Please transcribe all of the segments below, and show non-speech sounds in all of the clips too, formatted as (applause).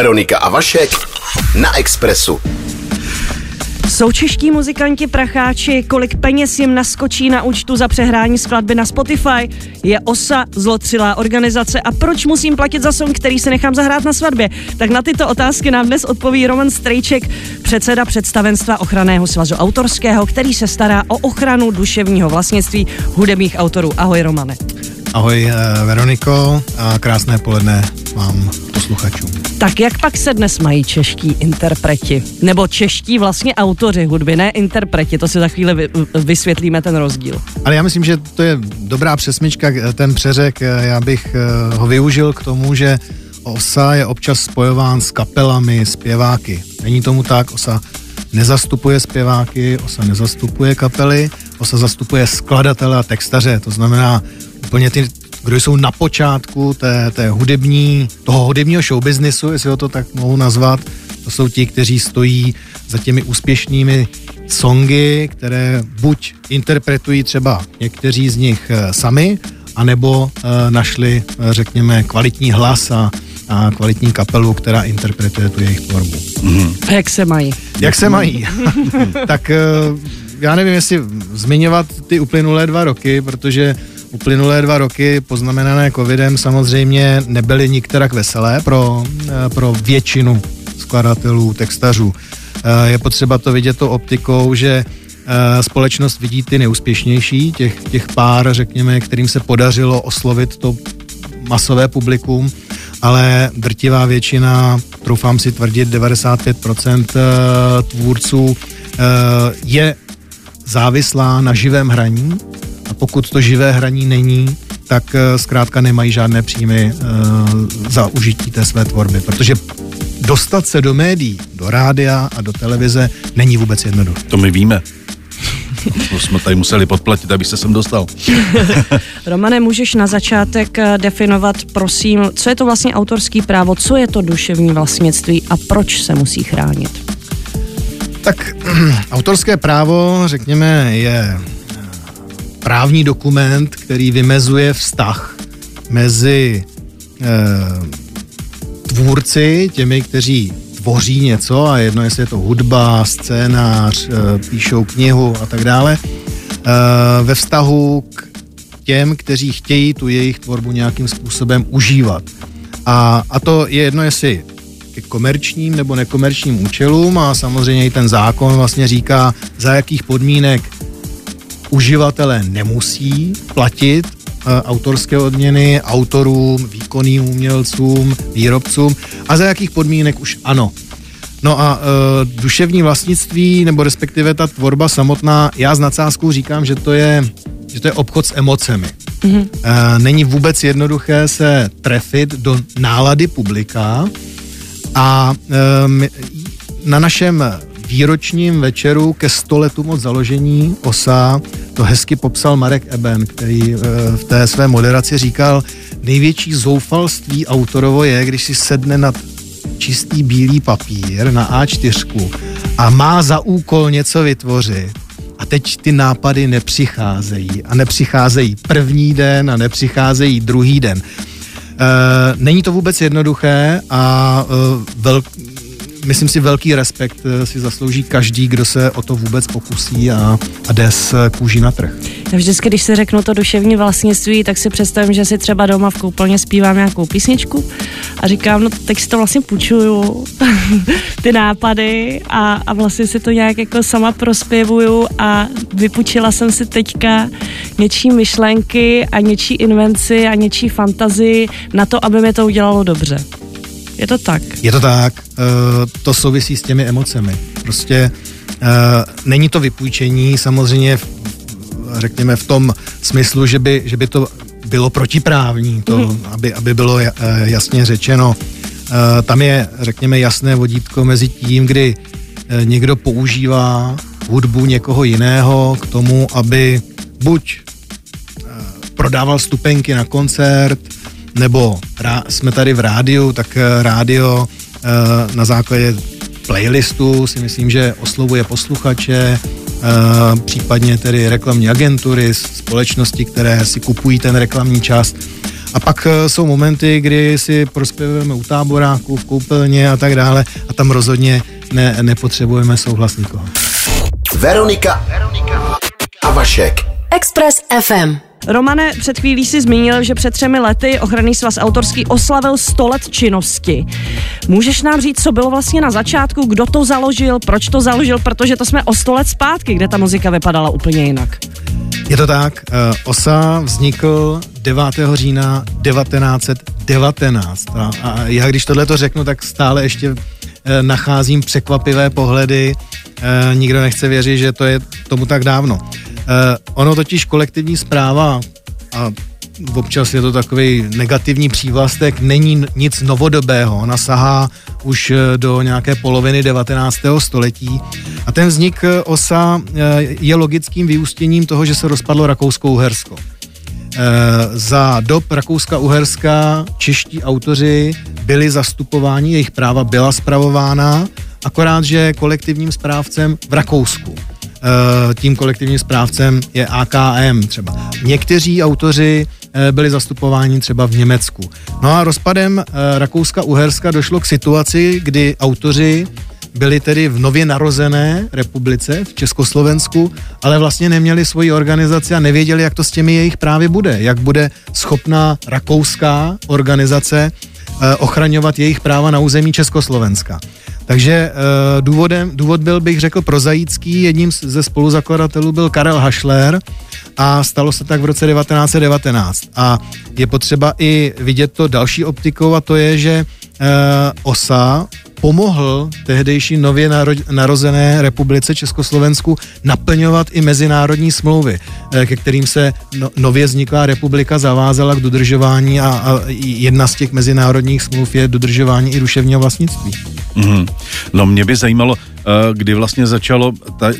Veronika a Vašek na Expressu. Jsou čeští muzikanti pracháči, kolik peněz jim naskočí na účtu za přehrání skladby na Spotify? Je OSA zlotřilá organizace a proč musím platit za song, který si nechám zahrát na svatbě? Tak na tyto otázky nám dnes odpoví Roman Strejček, předseda představenstva ochranného svazu autorského, který se stará o ochranu duševního vlastnictví hudebních autorů. Ahoj Romane. Ahoj eh, Veroniko a krásné poledne vám posluchačům. Tak jak pak se dnes mají čeští interpreti? Nebo čeští vlastně autoři hudby, ne interpreti, to si za chvíli vysvětlíme ten rozdíl. Ale já myslím, že to je dobrá přesmička, ten přeřek, eh, já bych eh, ho využil k tomu, že OSA je občas spojován s kapelami, zpěváky. Není tomu tak, OSA nezastupuje zpěváky, OSA nezastupuje kapely, OSA zastupuje skladatele a textaře, to znamená úplně ty, kdo jsou na počátku té, té hudební, toho hudebního showbiznisu, jestli ho to tak mohu nazvat, to jsou ti, kteří stojí za těmi úspěšnými songy, které buď interpretují třeba někteří z nich eh, sami, anebo e, našli, e, řekněme, kvalitní hlas a, a kvalitní kapelu, která interpretuje tu jejich tvorbu. Mm-hmm. A jak se mají? Jak se mají? (laughs) tak e, já nevím, jestli zmiňovat ty uplynulé dva roky, protože uplynulé dva roky poznamenané covidem samozřejmě nebyly nikterak veselé pro, eh, pro většinu skladatelů, textařů. Eh, je potřeba to vidět to optikou, že eh, společnost vidí ty neúspěšnější, těch, těch pár, řekněme, kterým se podařilo oslovit to masové publikum, ale drtivá většina, troufám si tvrdit, 95% tvůrců je závislá na živém hraní pokud to živé hraní není, tak eh, zkrátka nemají žádné příjmy uh, za užití té své tvorby, protože dostat se do médií, do rádia a do televize není vůbec jednoduché. To my víme. To jsme tady museli podplatit, aby se sem dostal. (laughs) Romane, můžeš na začátek eh, definovat, prosím, co je to vlastně autorský právo, co je to duševní vlastnictví a proč se musí chránit? Tak (clears throat) autorské právo, řekněme, je právní dokument, který vymezuje vztah mezi e, tvůrci, těmi, kteří tvoří něco, a jedno jestli je to hudba, scénář, e, píšou knihu a tak dále, e, ve vztahu k těm, kteří chtějí tu jejich tvorbu nějakým způsobem užívat. A, a to je jedno, jestli ke komerčním nebo nekomerčním účelům a samozřejmě i ten zákon vlastně říká, za jakých podmínek uživatelé nemusí platit eh, autorské odměny autorům, výkonným umělcům, výrobcům a za jakých podmínek už ano. No a e, duševní vlastnictví, nebo respektive ta tvorba samotná, já s nadsázkou říkám, že to je, že to je obchod s emocemi. Mm-hmm. E, není vůbec jednoduché se trefit do nálady publika a e, na našem výročním večeru ke stoletům od založení OSA to hezky popsal Marek Eben, který eh, v té své moderaci říkal, největší zoufalství autorovo je, když si sedne nad čistý bílý papír na A4 a má za úkol něco vytvořit a teď ty nápady nepřicházejí a nepřicházejí první den a nepřicházejí druhý den. E, není to vůbec jednoduché a e, velk, myslím si, velký respekt eh, si zaslouží každý, kdo se o to vůbec pokusí a, a jde s kůží na trh. Já vždycky, když se řeknu to duševní vlastnictví, tak si představím, že si třeba doma v koupelně zpívám nějakou písničku a říkám, no teď si to vlastně půjčuju, (laughs) ty nápady a, a vlastně si to nějak jako sama prospěvuju a vypučila jsem si teďka něčí myšlenky a něčí invenci a něčí fantazii na to, aby mi to udělalo dobře. Je to tak? Je to tak. Uh, to souvisí s těmi emocemi. Prostě uh, není to vypůjčení, samozřejmě v, řekněme v tom smyslu, že by, že by to bylo protiprávní, to, mm. aby, aby bylo uh, jasně řečeno. Tam je, řekněme, jasné vodítko mezi tím, kdy někdo používá hudbu někoho jiného k tomu, aby buď prodával stupenky na koncert, nebo rá, jsme tady v rádiu, tak eh, rádio eh, na základě playlistu si myslím, že oslovuje posluchače, eh, případně tedy reklamní agentury, společnosti, které si kupují ten reklamní čas A pak jsou momenty, kdy si prospěvujeme u táboráku, v koupelně a tak dále a tam rozhodně ne, nepotřebujeme souhlas nikoho. Veronika, Veronika a Vašek. Express FM. Romane, před chvílí si zmínil, že před třemi lety Ochranný svaz autorský oslavil 100 let činnosti. Můžeš nám říct, co bylo vlastně na začátku, kdo to založil, proč to založil, protože to jsme o 100 let zpátky, kde ta muzika vypadala úplně jinak. Je to tak, uh, OSA vznikl 9. října 1919 a, a já když tohle to řeknu, tak stále ještě uh, nacházím překvapivé pohledy, uh, nikdo nechce věřit, že to je tomu tak dávno. Uh, ono totiž kolektivní zpráva a občas je to takový negativní přívlastek, není nic novodobého. Ona sahá už do nějaké poloviny 19. století a ten vznik OSA je logickým vyústěním toho, že se rozpadlo Rakousko-Uhersko. Za dob Rakouska-Uherska čeští autoři byli zastupováni, jejich práva byla spravována, akorát, že kolektivním správcem v Rakousku. Eh, tím kolektivním správcem je AKM třeba. Někteří autoři eh, byli zastupováni třeba v Německu. No a rozpadem eh, Rakouska-Uherska došlo k situaci, kdy autoři byli tedy v nově narozené republice v Československu, ale vlastně neměli svoji organizaci a nevěděli, jak to s těmi jejich právy bude, jak bude schopná rakouská organizace ochraňovat jejich práva na území Československa. Takže uh, důvodem, důvod byl, bych řekl, prozajícký. Jedním ze spoluzakladatelů byl Karel Hašler a stalo se tak v roce 1919. A je potřeba i vidět to další optikou a to je, že uh, OSA pomohl tehdejší nově narozené republice Československu naplňovat i mezinárodní smlouvy, eh, ke kterým se no, nově vzniklá republika zavázala k dodržování a, a jedna z těch mezinárodních smluv je dodržování i duševního vlastnictví. Mm-hmm. No mě by zajímalo, kdy vlastně začalo,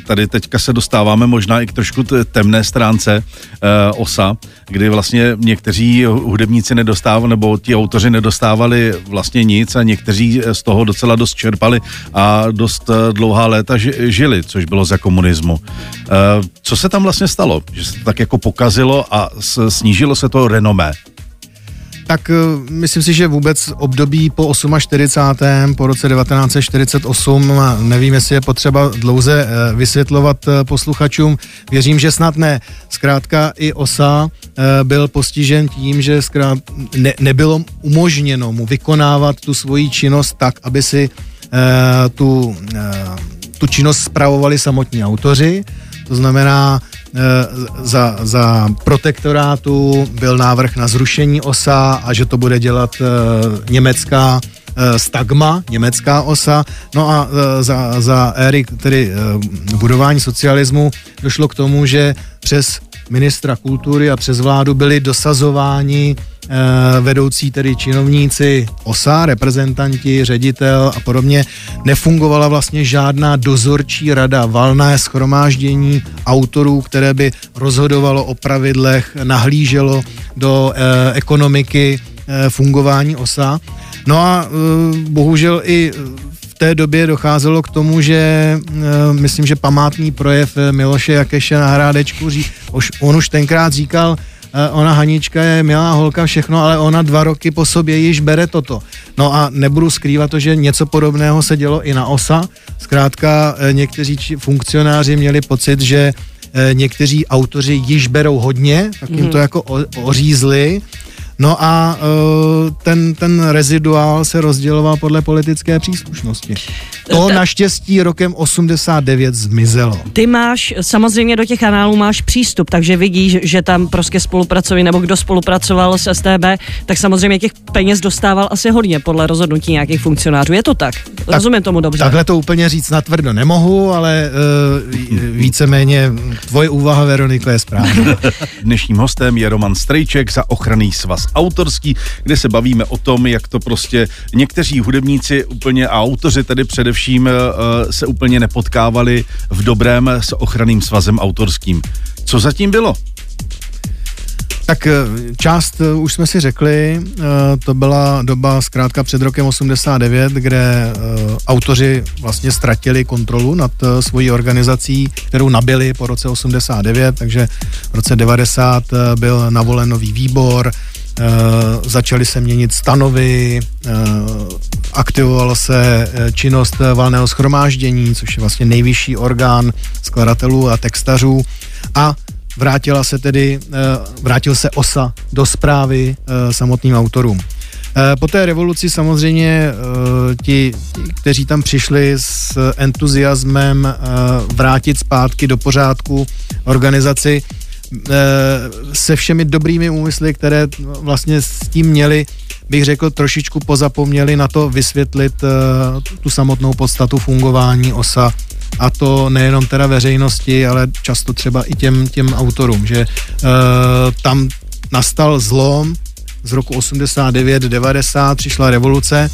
tady teďka se dostáváme možná i k trošku temné stránce eh, OSA, kdy vlastně někteří hudebníci nedostávali, nebo ti autoři nedostávali vlastně nic a někteří z toho docela dost čerpali a dost eh, dlouhá léta žili, což bylo za komunismu. Co se tam vlastně stalo? Že se to tak jako pokazilo a snížilo se to renomé? Tak eh, myslím si, že vůbec období po 48. po roce 1948, nevím, jestli je potřeba dlouze eh, vysvětlovat eh, posluchačům, věřím, že snad ne. Zkrátka i OSA byl postižen tím, že zkrát ne, nebylo umožněno mu vykonávat tu svoji činnost tak, aby si tu, tu činnost spravovali samotní autoři. To znamená, za, za protektorátu byl návrh na zrušení OSA a že to bude dělat eh, německá eh, stagma, německá osa. No a za, za éry tedy budování socialismu došlo k tomu, že přes ministra kultury a přes vládu byli dosazováni Eh, vedoucí tedy činovníci OSA, reprezentanti, ředitel a podobně, nefungovala vlastně žádná dozorčí rada, valné schromáždění autorů, které by rozhodovalo o pravidlech, nahlíželo do eh, ekonomiky eh, fungování OSA. No a bohužel i v té době docházelo k tomu, že myslím, že památný projev Miloše Jakeše na Hrádečku, on už tenkrát říkal, Eh, ona Hanička je milá holka, všechno, ale ona dva roky po sobě již bere toto. No a nebudu skrývat to, že něco podobného se dělo i na OSA. Zkrátka eh, někteří funkcionáři měli pocit, že eh, někteří autoři již berou hodně, tak jim to mhm. jako ořízli No a uh, ten, ten reziduál se rozděloval podle politické příslušnosti. To Ta... naštěstí rokem 89 zmizelo. Ty máš, samozřejmě do těch kanálů máš přístup, takže vidíš, že tam prostě spolupracují, nebo kdo spolupracoval s STB, tak samozřejmě těch peněz dostával asi hodně podle rozhodnutí nějakých funkcionářů. Je to tak? tak Rozumím tomu dobře. Takhle to úplně říct natvrdo nemohu, ale uh, víceméně tvoje úvaha, Veroniko, je správná. (laughs) Dnešním hostem je Roman Strejček za ochranný svaz autorský, kde se bavíme o tom, jak to prostě někteří hudebníci úplně a autoři tedy především uh, se úplně nepotkávali v dobrém s ochranným svazem autorským. Co zatím bylo? Tak eh, část eh, už jsme si řekli, to byla doba zkrátka před rokem 89, kde autoři vlastně ztratili kontrolu nad svojí organizací, kterou nabili po roce 89, takže v roce 90 byl navolen nový výbor, začaly se měnit stanovy, aktivovala se činnost valného schromáždění, což je vlastně nejvyšší orgán skladatelů a textařů a vrátila se tedy, vrátil se OSA do zprávy samotným autorům. Eh, po té revoluci samozřejmě eh, ti, kteří tam přišli s entuziasmem eh, vrátit zpátky do pořádku organizaci se všemi dobrými úmysly, které vlastně s tím měli, bych řekl, trošičku pozapomněli na to vysvětlit tu samotnou podstatu fungování OSA. A to nejenom teda veřejnosti, ale často třeba i těm, těm autorům, že tam nastal zlom, z roku 89-90 přišla revoluce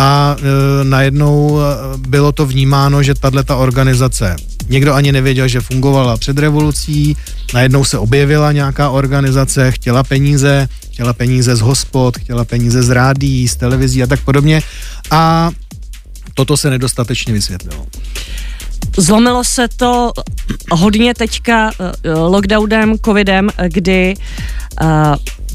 a e, najednou e, bylo to vnímáno, že tahle ta organizace Někdo ani nevěděl, že fungovala před revolucí, najednou se objevila nějaká organizace, chtěla peníze, chtěla peníze z hospod, chtěla peníze z rádií, z televizí a tak podobně a toto se nedostatečně vysvětlilo. Zlomilo se to hodně teďka e, lockdownem, covidem, kdy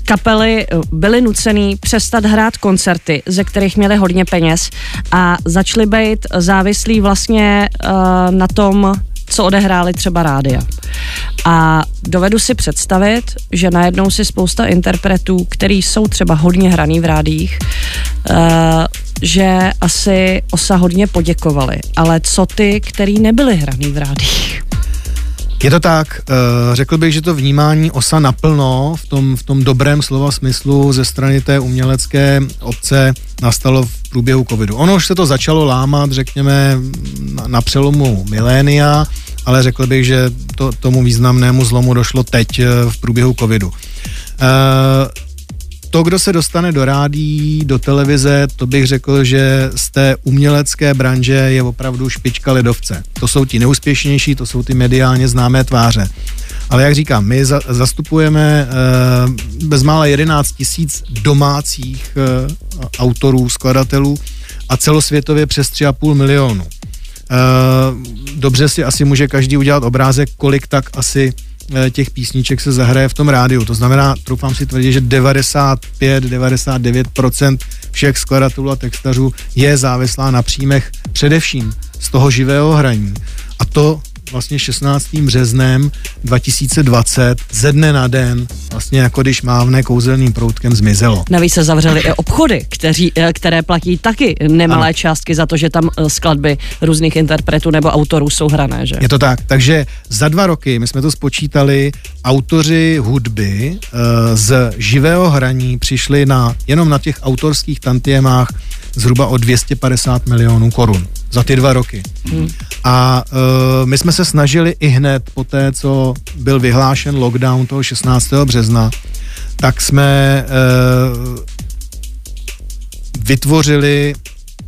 kapely eh, byly nucený přestat hrát koncerty, ze kterých měli hodně peněz a začaly být závislí vlastně uh, na tom, co odehráli třeba rádia. A dovedu si představit, že najednou si spousta interpretů, který jsou třeba hodně hraný v rádích, uh, že asi osa hodně poděkovali. Ale co ty, který nebyli hraný v rádích? Je to tak, eh, řekl bych, že to vnímání osa naplno v tom, v tom dobrém slova smyslu ze strany té umělecké obce nastalo v průběhu covidu. Ono už se to začalo lámat, řekněme, na, přelomu milénia, ale řekl bych, že to, tomu významnému zlomu došlo teď eh, v průběhu covidu. To, kdo se dostane do rádí, do televize, to bych řekl, že z té umělecké branže je opravdu špička ledovce. To jsou ti neúspěšnější, to jsou ty mediálně známé tváře. Ale jak říkám, my za, zastupujeme e, bezmála 11 tisíc domácích e, autorů, skladatelů a celosvětově přes 3,5 milionu. E, dobře si asi může každý udělat obrázek, kolik tak asi těch písniček se zahraje v tom rádiu. To znamená, troufám si tvrdit, že 95-99% všech skladatelů a textařů je závislá na příjmech především z toho živého hraní. A to vlastně 16. březnem 2020 ze dne na den, vlastně jako když mávne kouzelným proutkem zmizelo. Navíc se zavřely i obchody, kteří, eh, které platí taky nemalé ano. částky za to, že tam eh, skladby různých interpretů nebo autorů jsou hrané, že? Je to tak, takže za dva roky, my jsme to spočítali, autoři hudby uh, z živého hraní přišli na jenom na těch autorských tantiemách zhruba o 250 milionů korun za ty dva roky. Hmm. A uh, my jsme se snažili i hned po té, co byl vyhlášen lockdown toho 16. března, tak jsme uh, vytvořili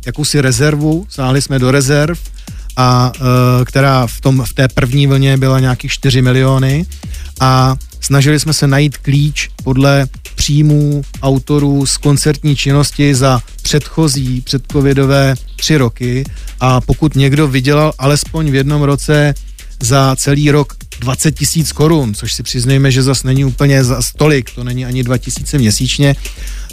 jakousi rezervu, sáhli jsme do rezerv, a uh, která v, tom, v té první vlně byla nějakých 4 miliony a snažili jsme se najít klíč podle příjmů autorů z koncertní činnosti za předchozí předcovidové tři roky. A pokud někdo vydělal alespoň v jednom roce za celý rok 20 tisíc korun, což si přiznejme, že zas není úplně za stolik, to není ani 2 tisíce měsíčně,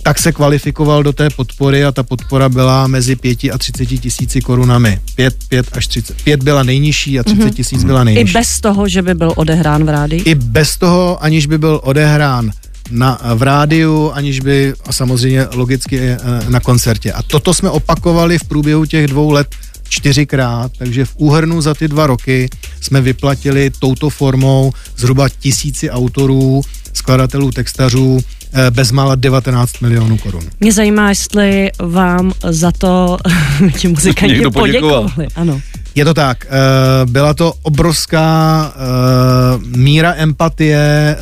tak se kvalifikoval do té podpory a ta podpora byla mezi 5 a 30 tisíci korunami. 5, 5 až 30. 5 byla nejnižší a 30 mhm. tisíc mm-hmm. byla nejnižší. I bez toho, že by byl odehrán v rádi? I bez toho, aniž by byl odehrán na, v rádiu, aniž by, a samozřejmě logicky eh, na koncertě. A toto jsme opakovali v průběhu těch dvou let čtyřikrát, takže v úhrnu za ty dva roky jsme vyplatili touto formou zhruba tisíci autorů, skladatelů, textařů bezmála 19 milionů korun. Mě zajímá, jestli vám za to (laughs) ti muzikanti poděkovali. Ano. Je to tak. Eh, byla to obrovská eh, míra empatie,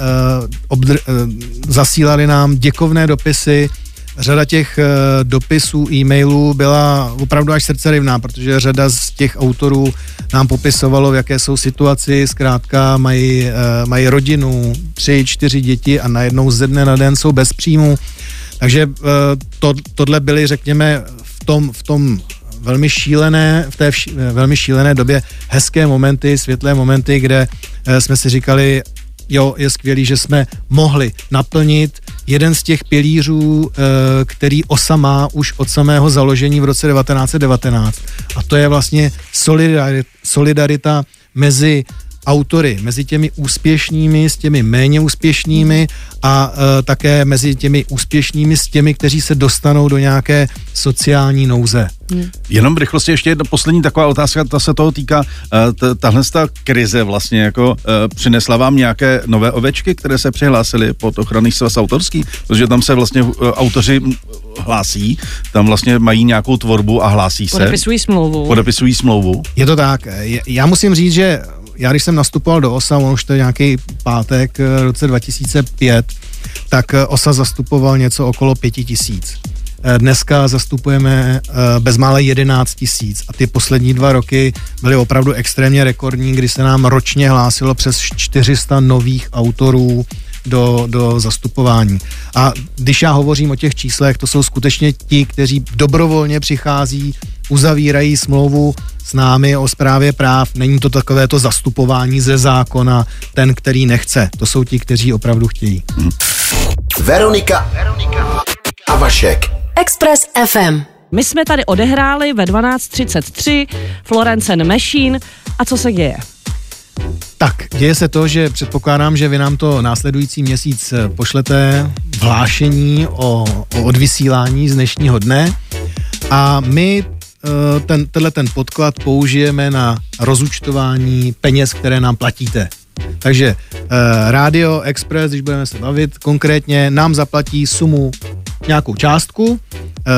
zasílali nám děkovné dopisy, řada těch uh, dopisů, e-mailů byla opravdu až srdcerivná, protože řada z těch autorů nám popisovalo, v jaké jsou situaci, zkrátka mají, uh, mají rodinu, tři, čtyři děti a najednou ze dne na den jsou bez příjmu. Takže uh, to, tohle byly, řekněme, v tom, v tom velmi šílené, v té vši, velmi šílené době hezké momenty, světlé momenty, kde jsme si říkali, jo, je skvělý, že jsme mohli naplnit jeden z těch pilířů, eh, který OSA má už od samého založení v roce 1919. A to je vlastně solidarita, solidarita mezi autory, mezi těmi úspěšnými s těmi méně úspěšnými a e, také mezi těmi úspěšnými s těmi, kteří se dostanou do nějaké sociální nouze. Jenom v rychlosti ještě jedna poslední taková otázka, ta se toho týká, eh, t- tahle ta krize vlastně jako eh, přinesla vám nějaké nové ovečky, které se přihlásily pod ochranný svaz autorský, protože tam se vlastně eh, autoři hlásí, tam vlastně mají nějakou tvorbu a hlásí se. Podepisují smlouvu. Podepisují smlouvu. Je to tak. Já musím říct, že já když jsem nastupoval do OSA, on už to je nějaký pátek eh, v roce 2005, tak eh, OSA zastupoval něco okolo pěti tisíc. Eh, Dneska zastupujeme bezmále 11 tisíc a ty poslední dva roky byly opravdu extrémně rekordní, kdy se nám ročně hlásilo přes 400 nových autorů do, do zastupování. A když já hovořím o těch číslech, to jsou skutečně ti, kteří dobrovolně přichází, uzavírají smlouvu s námi o správě práv. Není to takové to zastupování ze zákona, ten, který nechce. To jsou ti, kteří opravdu chtějí. Veronika a Vašek. Express FM. My jsme tady odehráli ve 12.33 Florence and Machine. A co se děje? Tak, děje se to, že předpokládám, že vy nám to následující měsíc eh, pošlete v hlášení o, o odvysílání z dnešního dne a my eh, ten, tenhle ten podklad použijeme na rozúčtování peněz, které nám platíte. Takže uh, Radio Express, když budeme se bavit konkrétně, nám zaplatí sumu nějakou částku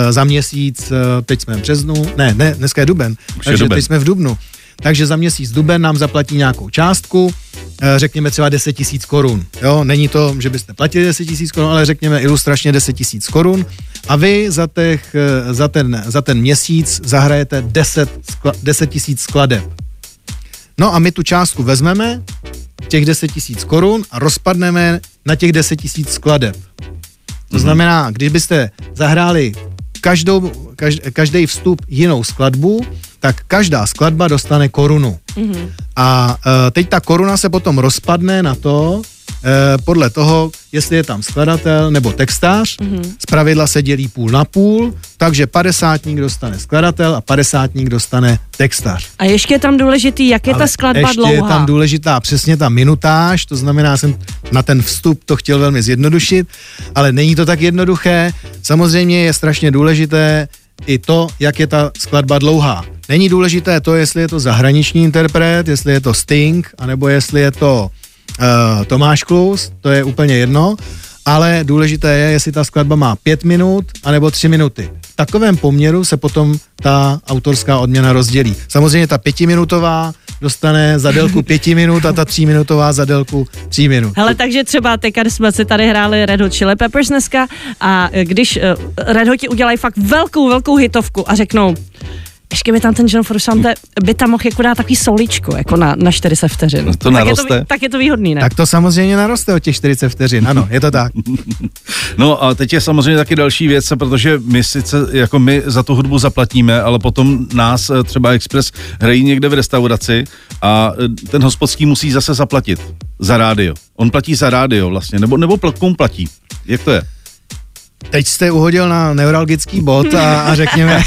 za měsíc, teď jsme v březnu, ne, ne, dneska je duben, Už je takže duben. teď jsme v dubnu. Takže za měsíc duben nám zaplatí nějakou částku, eh, řekněme třeba 10 tisíc korun. Jo, není to, že byste platili 10 tisíc korun, ale řekněme ilustračně 10 tisíc korun a vy za, těch, eh, za, ten, za ten měsíc zahrajete 10 skla- 10 tisíc skladeb. No a my tu částku vezmeme, těch 10 tisíc korun a rozpadneme na těch 10 tisíc skladeb. To znamená, když byste zahráli každou, každý vstup jinou skladbu, tak každá skladba dostane korunu. Mm-hmm. A e, teď ta koruna se potom rozpadne na to, e, podle toho, jestli je tam skladatel nebo textář. Mm-hmm. Z pravidla se dělí půl na půl, takže padesátník dostane skladatel a padesátník dostane textař. A ještě je tam důležitý, jak je ta Ale skladba ještě dlouhá. je tam důležitá přesně ta minutáž, to znamená, jsem na ten vstup to chtěl velmi zjednodušit, ale není to tak jednoduché. Samozřejmě je strašně důležité i to, jak je ta skladba dlouhá. Není důležité to, jestli je to zahraniční interpret, jestli je to Sting, anebo jestli je to uh, Tomáš Klus, to je úplně jedno, ale důležité je, jestli ta skladba má pět minut anebo tři minuty. V takovém poměru se potom ta autorská odměna rozdělí. Samozřejmě ta pětiminutová dostane za délku pěti minut a ta tříminutová za délku tří minut. Hele, takže třeba teďka jsme si tady hráli Red Hot Chili Peppers dneska a eh, když uh, Red Hoti udělají fakt velkou, velkou hitovku a řeknou, ještě by tam ten John Frusciante by tam mohl jako dát takový soličko, jako na, na 40 vteřin. No to tak, je to, naroste. tak je to výhodný, ne? Tak to samozřejmě naroste o těch 40 vteřin, ano, je to tak. (laughs) No a teď je samozřejmě taky další věc, protože my sice jako my za tu hudbu zaplatíme, ale potom nás eh, třeba Express hrají někde v restauraci a eh, ten hospodský musí zase zaplatit za rádio. On platí za rádio vlastně, nebo, nebo pl- komu platí? Jak to je? Teď jste uhodil na neuralgický bod a, a řekněme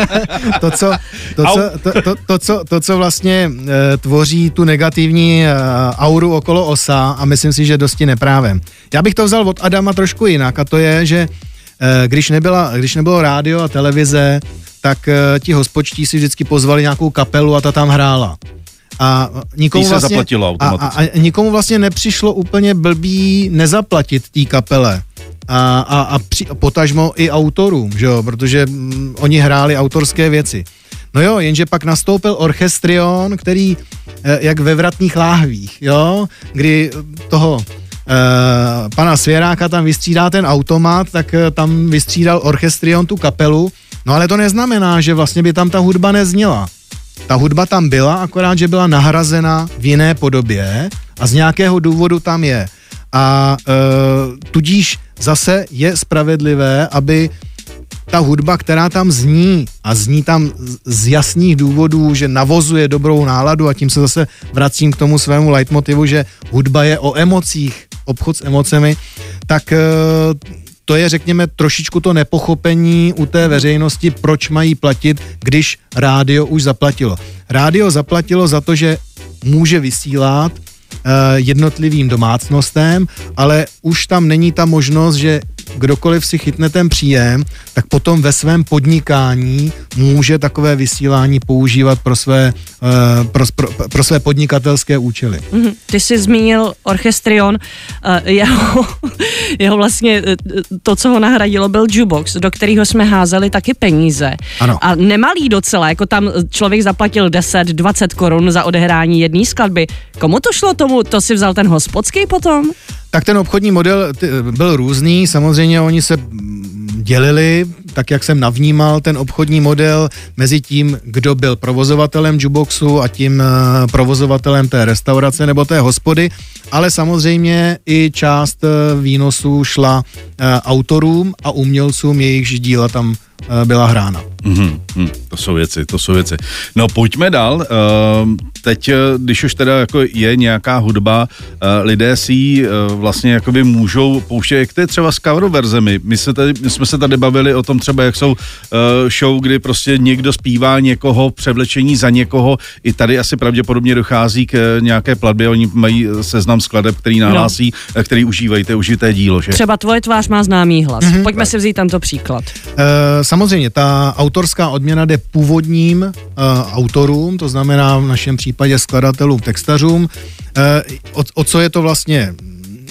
(laughs) to, co, to, co, to, to, to, co, to, co vlastně e, tvoří tu negativní e, auru okolo osa a myslím si, že dosti neprávem. Já bych to vzal od Adama trošku jinak a to je, že e, když, nebyla, když nebylo rádio a televize, tak e, ti hospočtí si vždycky pozvali nějakou kapelu a ta tam hrála. A nikomu se vlastně, zaplatilo a, a, a nikomu vlastně nepřišlo úplně blbý nezaplatit té kapele a, a, a při, potažmo i autorům, že jo, protože mm, oni hráli autorské věci. No jo, jenže pak nastoupil orchestrion, který, eh, jak ve vratných láhvích, jo, kdy toho eh, pana Svěráka tam vystřídá ten automat, tak eh, tam vystřídal orchestrion tu kapelu, no ale to neznamená, že vlastně by tam ta hudba nezněla. Ta hudba tam byla, akorát, že byla nahrazena v jiné podobě a z nějakého důvodu tam je. A e, tudíž zase je spravedlivé, aby ta hudba, která tam zní a zní tam z- jasných důvodů, že navozuje dobrou náladu a tím se zase vracím k tomu svému leitmotivu, že hudba je o emocích, obchod s emocemi, tak eh, to je, řekněme, trošičku to nepochopení u té veřejnosti, proč mají platit, když rádio už zaplatilo. Rádio zaplatilo za to, že může vysílat jednotlivým domácnostem, ale už tam není ta možnost, že kdokoliv si chytne ten příjem, tak potom ve svém podnikání může takové vysílání používat pro své, eh, pro, pro, pro své podnikatelské účely. Mhm. Ty jsi zmínil Orchestrion, eh, jeho, (laughs) jeho vlastně eh, to, co ho nahradilo, byl jukebox, do kterého jsme házeli taky peníze. Ano. A nemalý docela, jako tam člověk zaplatil 10-20 korun za odehrání jedné skladby. Komu to šlo tomu? To si vzal ten hospodský potom? Tak ten obchodní model byl různý, samozřejmě oni se dělili, tak jak jsem navnímal ten obchodní model mezi tím, kdo byl provozovatelem jukeboxu a tím eh, provozovatelem té restaurace nebo té hospody, ale samozřejmě i část eh, výnosů šla eh, autorům a umělcům, jejichž díla tam byla hrána. Mm-hmm, mm, to jsou věci, to jsou věci. No pojďme dál. Uh, teď, když už teda jako je nějaká hudba, uh, lidé si ji uh, vlastně jakoby můžou pouštět, jak to je třeba s cover verzemi. My, se tady, my jsme se tady bavili o tom třeba, jak jsou uh, show, kdy prostě někdo zpívá někoho, převlečení za někoho. I tady asi pravděpodobně dochází k uh, nějaké platbě. Oni mají seznam skladeb, který nahlásí, no. který užívají, to je užité dílo, že? Třeba tvoje tvář má známý hlas. Mm-hmm. Pojďme tak. si vzít tento příklad. Uh, samozřejmě, ta autorská odměna jde původním uh, autorům, to znamená v našem případě skladatelům, textařům. Uh, o, o co je to vlastně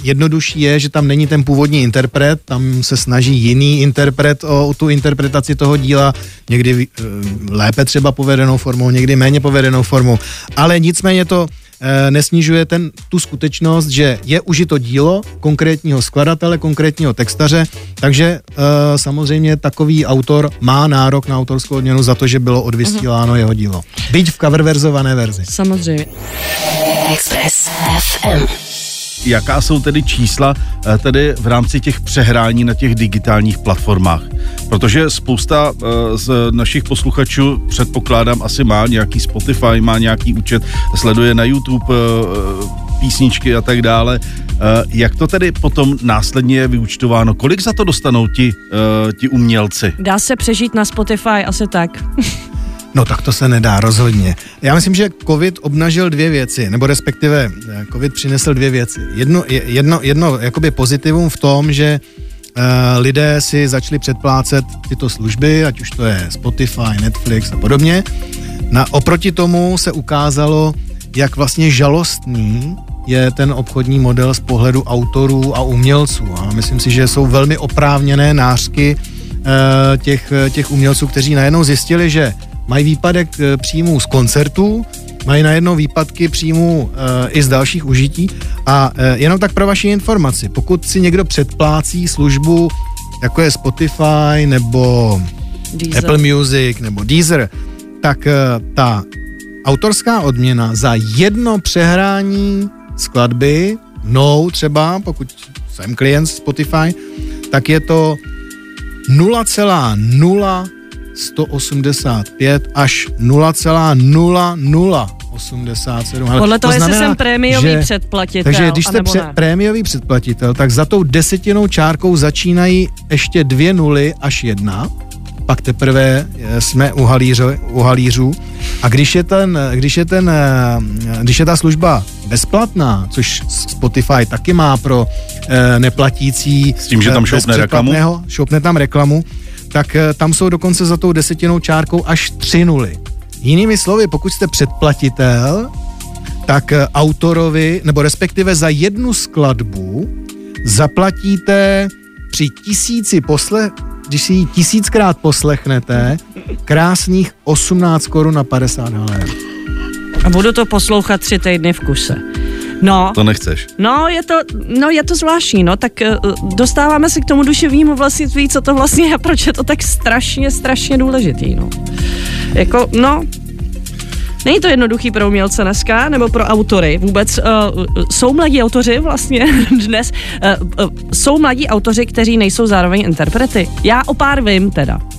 jednodušší je, že tam není ten původní interpret, tam se snaží jiný interpret o, o tu interpretaci toho díla, někdy uh, lépe třeba povedenou formou, někdy méně povedenou formou, ale nicméně to Eh, nesnižuje ten, tu skutečnost, že je užito dílo konkrétního skladatele, konkrétního textaře, takže uh, samozřejmě takový autor má nárok na autorskou odměnu za to, že bylo odvysíláno uh-huh. jeho dílo. Byť v coververzované verzi. Samozřejmě. Express FM jaká jsou tedy čísla eh, tedy v rámci těch přehrání na těch digitálních platformách. Protože spousta eh, z našich posluchačů, předpokládám, asi má nějaký Spotify, má nějaký účet, sleduje na YouTube eh, písničky a tak dále. Jak to tedy potom následně je vyučtováno? Kolik za to dostanou ti, ti umělci? Dá se přežít na Spotify asi tak. (laughs) No tak to se nedá rozhodně. Já myslím, že COVID obnažil dvě věci, nebo respektive eh, COVID přinesl dvě věci. Jedno, jedno, jedno jakoby pozitivum v tom, že uh, lidé si začali předplácet tyto služby, ať už to je Spotify, Netflix a podobně. Na, oproti tomu se ukázalo, jak vlastně žalostný je ten obchodní model z pohledu autorů a umělců. A myslím si, že jsou velmi oprávněné nářky uh, těch, těch umělců, kteří najednou zjistili, že mají výpadek eh, příjmů z koncertů, mají najednou výpadky příjmů e, i z dalších užití. A e, jenom tak pro vaši informaci, pokud si někdo předplácí službu, jako je Spotify nebo Deezer. Apple Music nebo Deezer, tak e, ta autorská odměna za jedno přehrání skladby, no třeba, pokud jsem klient Spotify, tak je to 0,0 185 až 0,0087. Podle toho, to jestli jsem prémiový že, předplatitel. Takže když jste pře- prémiový předplatitel, tak za tou desetinou čárkou začínají ještě dvě nuly až jedna, pak teprve eh, jsme u, halířo, u halířů. A když je, ten, když, je ten, eh, když je ta služba bezplatná, což Spotify taky má pro eh, neplatící... S tím, že tam šoupne reklamu? Šoupne tam reklamu, tak eh, tam jsou dokonce za tou desetinou čárkou až tři nuly. Jinými slovy, pokud jste předplatitel, tak eh, autorovi, nebo respektive za jednu skladbu zaplatíte při tisíci posle, když si ji tisíckrát poslechnete, krásných 18 korun na 50 halér. A budu to poslouchat tři týdny v kuse. No. To nechceš. No, je to, no, je to zvláštní, no, tak uh, dostáváme se k tomu duševnímu vlastnictví, co to vlastně je, (laughs) proč je to tak strašně, strašně důležitý, no. Jako, no, Není to jednoduchý pro umělce dneska, nebo pro autory vůbec. Uh, jsou mladí autoři vlastně (laughs) dnes, uh, uh, jsou mladí autoři, kteří nejsou zároveň interprety. Já o pár vím teda. Uh,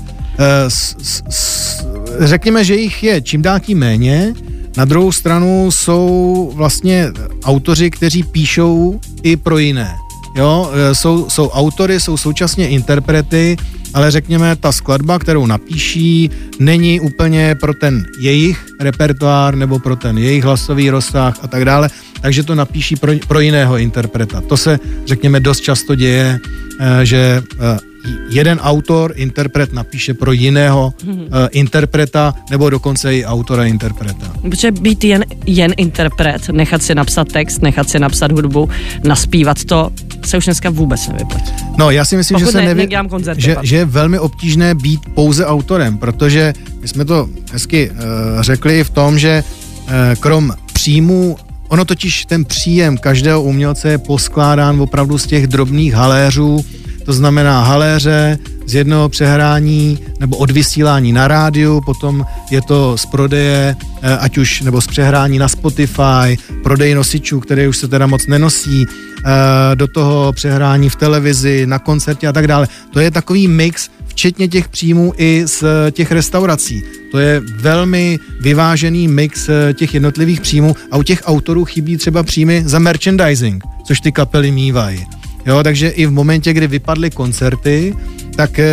s, s, řekněme, že jich je čím dál tím méně. Na druhou stranu jsou vlastně autoři, kteří píšou i pro jiné. jo, e, jsou, jsou autory, jsou současně interprety, ale řekněme, ta skladba, kterou napíší, není úplně pro ten jejich repertoár nebo pro ten jejich hlasový rozsah a tak dále, takže to napíší pro, pro jiného interpreta. To se, řekněme, dost často děje, e, že e, jeden autor, interpret napíše pro jiného hmm. uh, interpreta, nebo dokonce i autora interpreta. Protože být jen, jen interpret, nechat si napsat text, nechat si napsat hudbu, naspívat to, se už dneska vůbec nevyplatí. No, já si myslím, Pokud že se ne, nevy... že, že je velmi obtížné být pouze autorem, protože my jsme to hezky uh, řekli v tom, že uh, krom příjmu Ono totiž ten příjem každého umělce je poskládán opravdu z těch drobných haléřů, to znamená haléře z jednoho přehrání nebo odvysílání na rádiu, potom je to z prodeje, eh, ať už nebo z přehrání na Spotify, prodej nosičů, které už se teda moc nenosí, eh, do toho přehrání v televizi, na koncertě a tak dále. To je takový mix, včetně těch příjmů i z těch restaurací. To je velmi vyvážený mix eh, těch jednotlivých příjmů a u těch autorů chybí třeba příjmy za merchandising, což ty kapely mývají. Jo, takže i v momentě, kdy vypadly koncerty, tak e,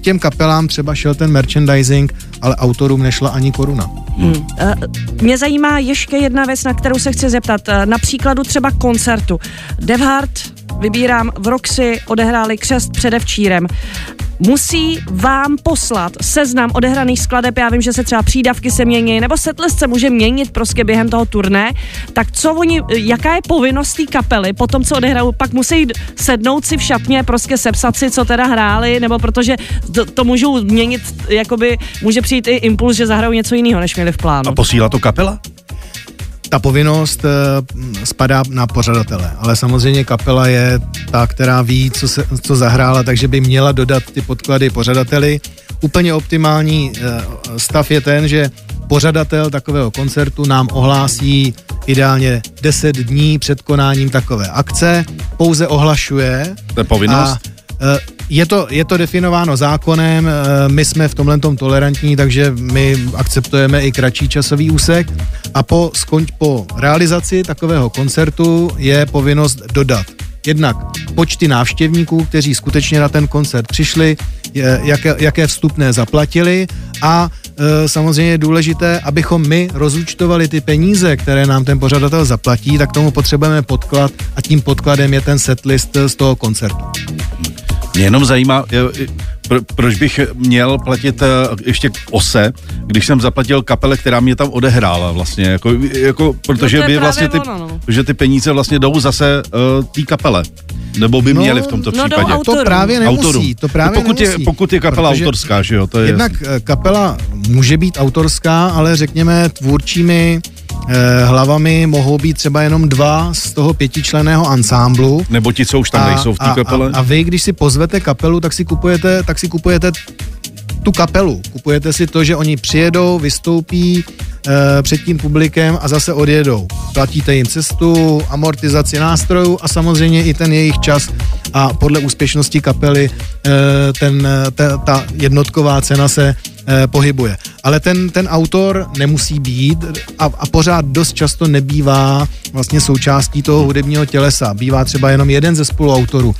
těm kapelám třeba šel ten merchandising, ale autorům nešla ani koruna. Hmm. Uh, mě zajímá ještě jedna věc, na kterou se chci zeptat. Na příkladu třeba koncertu. Devhard vybírám v Roxy, odehráli křest předevčírem musí vám poslat seznam odehraných skladeb, já vím, že se třeba přídavky se mění, nebo setlist se může měnit prostě během toho turné, tak co oni, jaká je povinnost té kapely po tom, co odehrajou, pak musí sednout si v šatně, prostě sepsat si, co teda hráli, nebo protože to, to můžou měnit, jakoby může přijít i impuls, že zahrajou něco jiného, než měli v plánu. A posílá to kapela? Ta povinnost eh, spadá na pořadatele, ale samozřejmě kapela je ta, která ví, co, se, co zahrála, takže by měla dodat ty podklady pořadateli. Úplně optimální eh, stav je ten, že pořadatel takového koncertu nám ohlásí ideálně 10 dní před konáním takové akce, pouze ohlašuje. To je povinnost? A, je to, je to definováno zákonem, eh, my jsme v tomhle tom tolerantní, takže my akceptujeme i kratší časový úsek a po, skonč, po realizaci takového koncertu je povinnost dodat jednak počty návštěvníků, kteří skutečně na ten koncert přišli, jaké, jaké vstupné zaplatili a e, samozřejmě je důležité, abychom my rozúčtovali ty peníze, které nám ten pořadatel zaplatí, tak tomu potřebujeme podklad a tím podkladem je ten setlist z toho koncertu. Mě jenom zajímá, pro, proč bych měl platit uh, ještě ose, když jsem zaplatil kapele, která mě tam odehrála vlastně, jako, jako protože no by vlastně ty, ono, no. že ty peníze vlastně jdou zase uh, té kapele. Nebo by no, měli v tomto no, případě. To právě nemusí. To právě pokud, nemusí, je, pokud je kapela autorská, že jo? To je jednak jasný. Eh, kapela může být autorská, ale řekněme tvůrčími eh, hlavami mohou být třeba jenom dva z toho pětičleného ansámblu. Nebo ti, co už tam a, nejsou v té kapele. A, a vy, když si pozvete kapelu, tak si kupujete, tak si kupujete tu kapelu. Kupujete si to, že oni přijedou, vystoupí e, před tím publikem a zase odjedou. Platíte jim cestu, amortizaci nástrojů a samozřejmě i ten jejich čas a podle úspěšnosti kapely e, ten, ta, ta jednotková cena se e, pohybuje. Ale ten, ten autor nemusí být a, a pořád dost často nebývá vlastně součástí toho hudebního tělesa. Bývá třeba jenom jeden ze spoluautorů.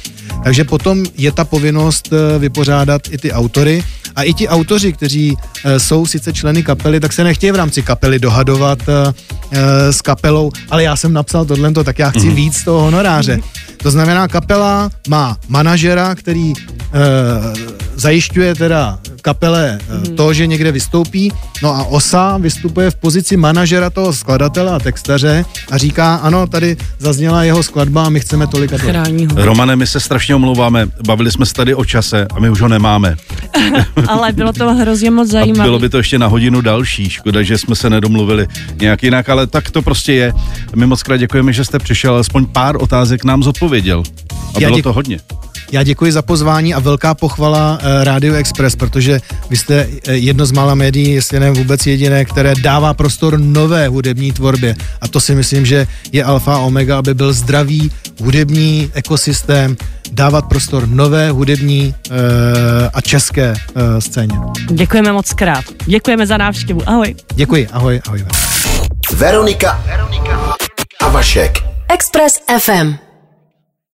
Takže potom je ta povinnost vypořádat i ty autory a i ti autoři, kteří e, jsou sice členy kapely, tak se nechtějí v rámci kapely dohadovat e, e, s kapelou, ale já jsem napsal tohle, tak já chci mm. víc z toho honoráře. To znamená, kapela má manažera, který e, zajišťuje teda kapele mm. to, že někde vystoupí, no a OSA vystupuje v pozici manažera toho skladatele a textaře a říká, ano, tady zazněla jeho skladba a my chceme tolik a tolik. Romane, my se strašně omlouváme, bavili jsme se tady o čase a my už ho nemáme. (laughs) Ale bylo to hrozně moc zajímavé. bylo by to ještě na hodinu další, škoda, že jsme se nedomluvili nějak jinak, ale tak to prostě je. My moc krát děkujeme, že jste přišel, aspoň pár otázek nám zodpověděl. A bylo to hodně. Já děkuji za pozvání a velká pochvala uh, Radio Express, protože vy jste uh, jedno z mála médií, jestli ne vůbec jediné, které dává prostor nové hudební tvorbě. A to si myslím, že je alfa a omega, aby byl zdravý hudební ekosystém, dávat prostor nové hudební uh, a české uh, scéně. Děkujeme moc krát. Děkujeme za návštěvu. Ahoj. Děkuji. Ahoj. Ahoj. Veronika, Veronika a Vašek. Express FM.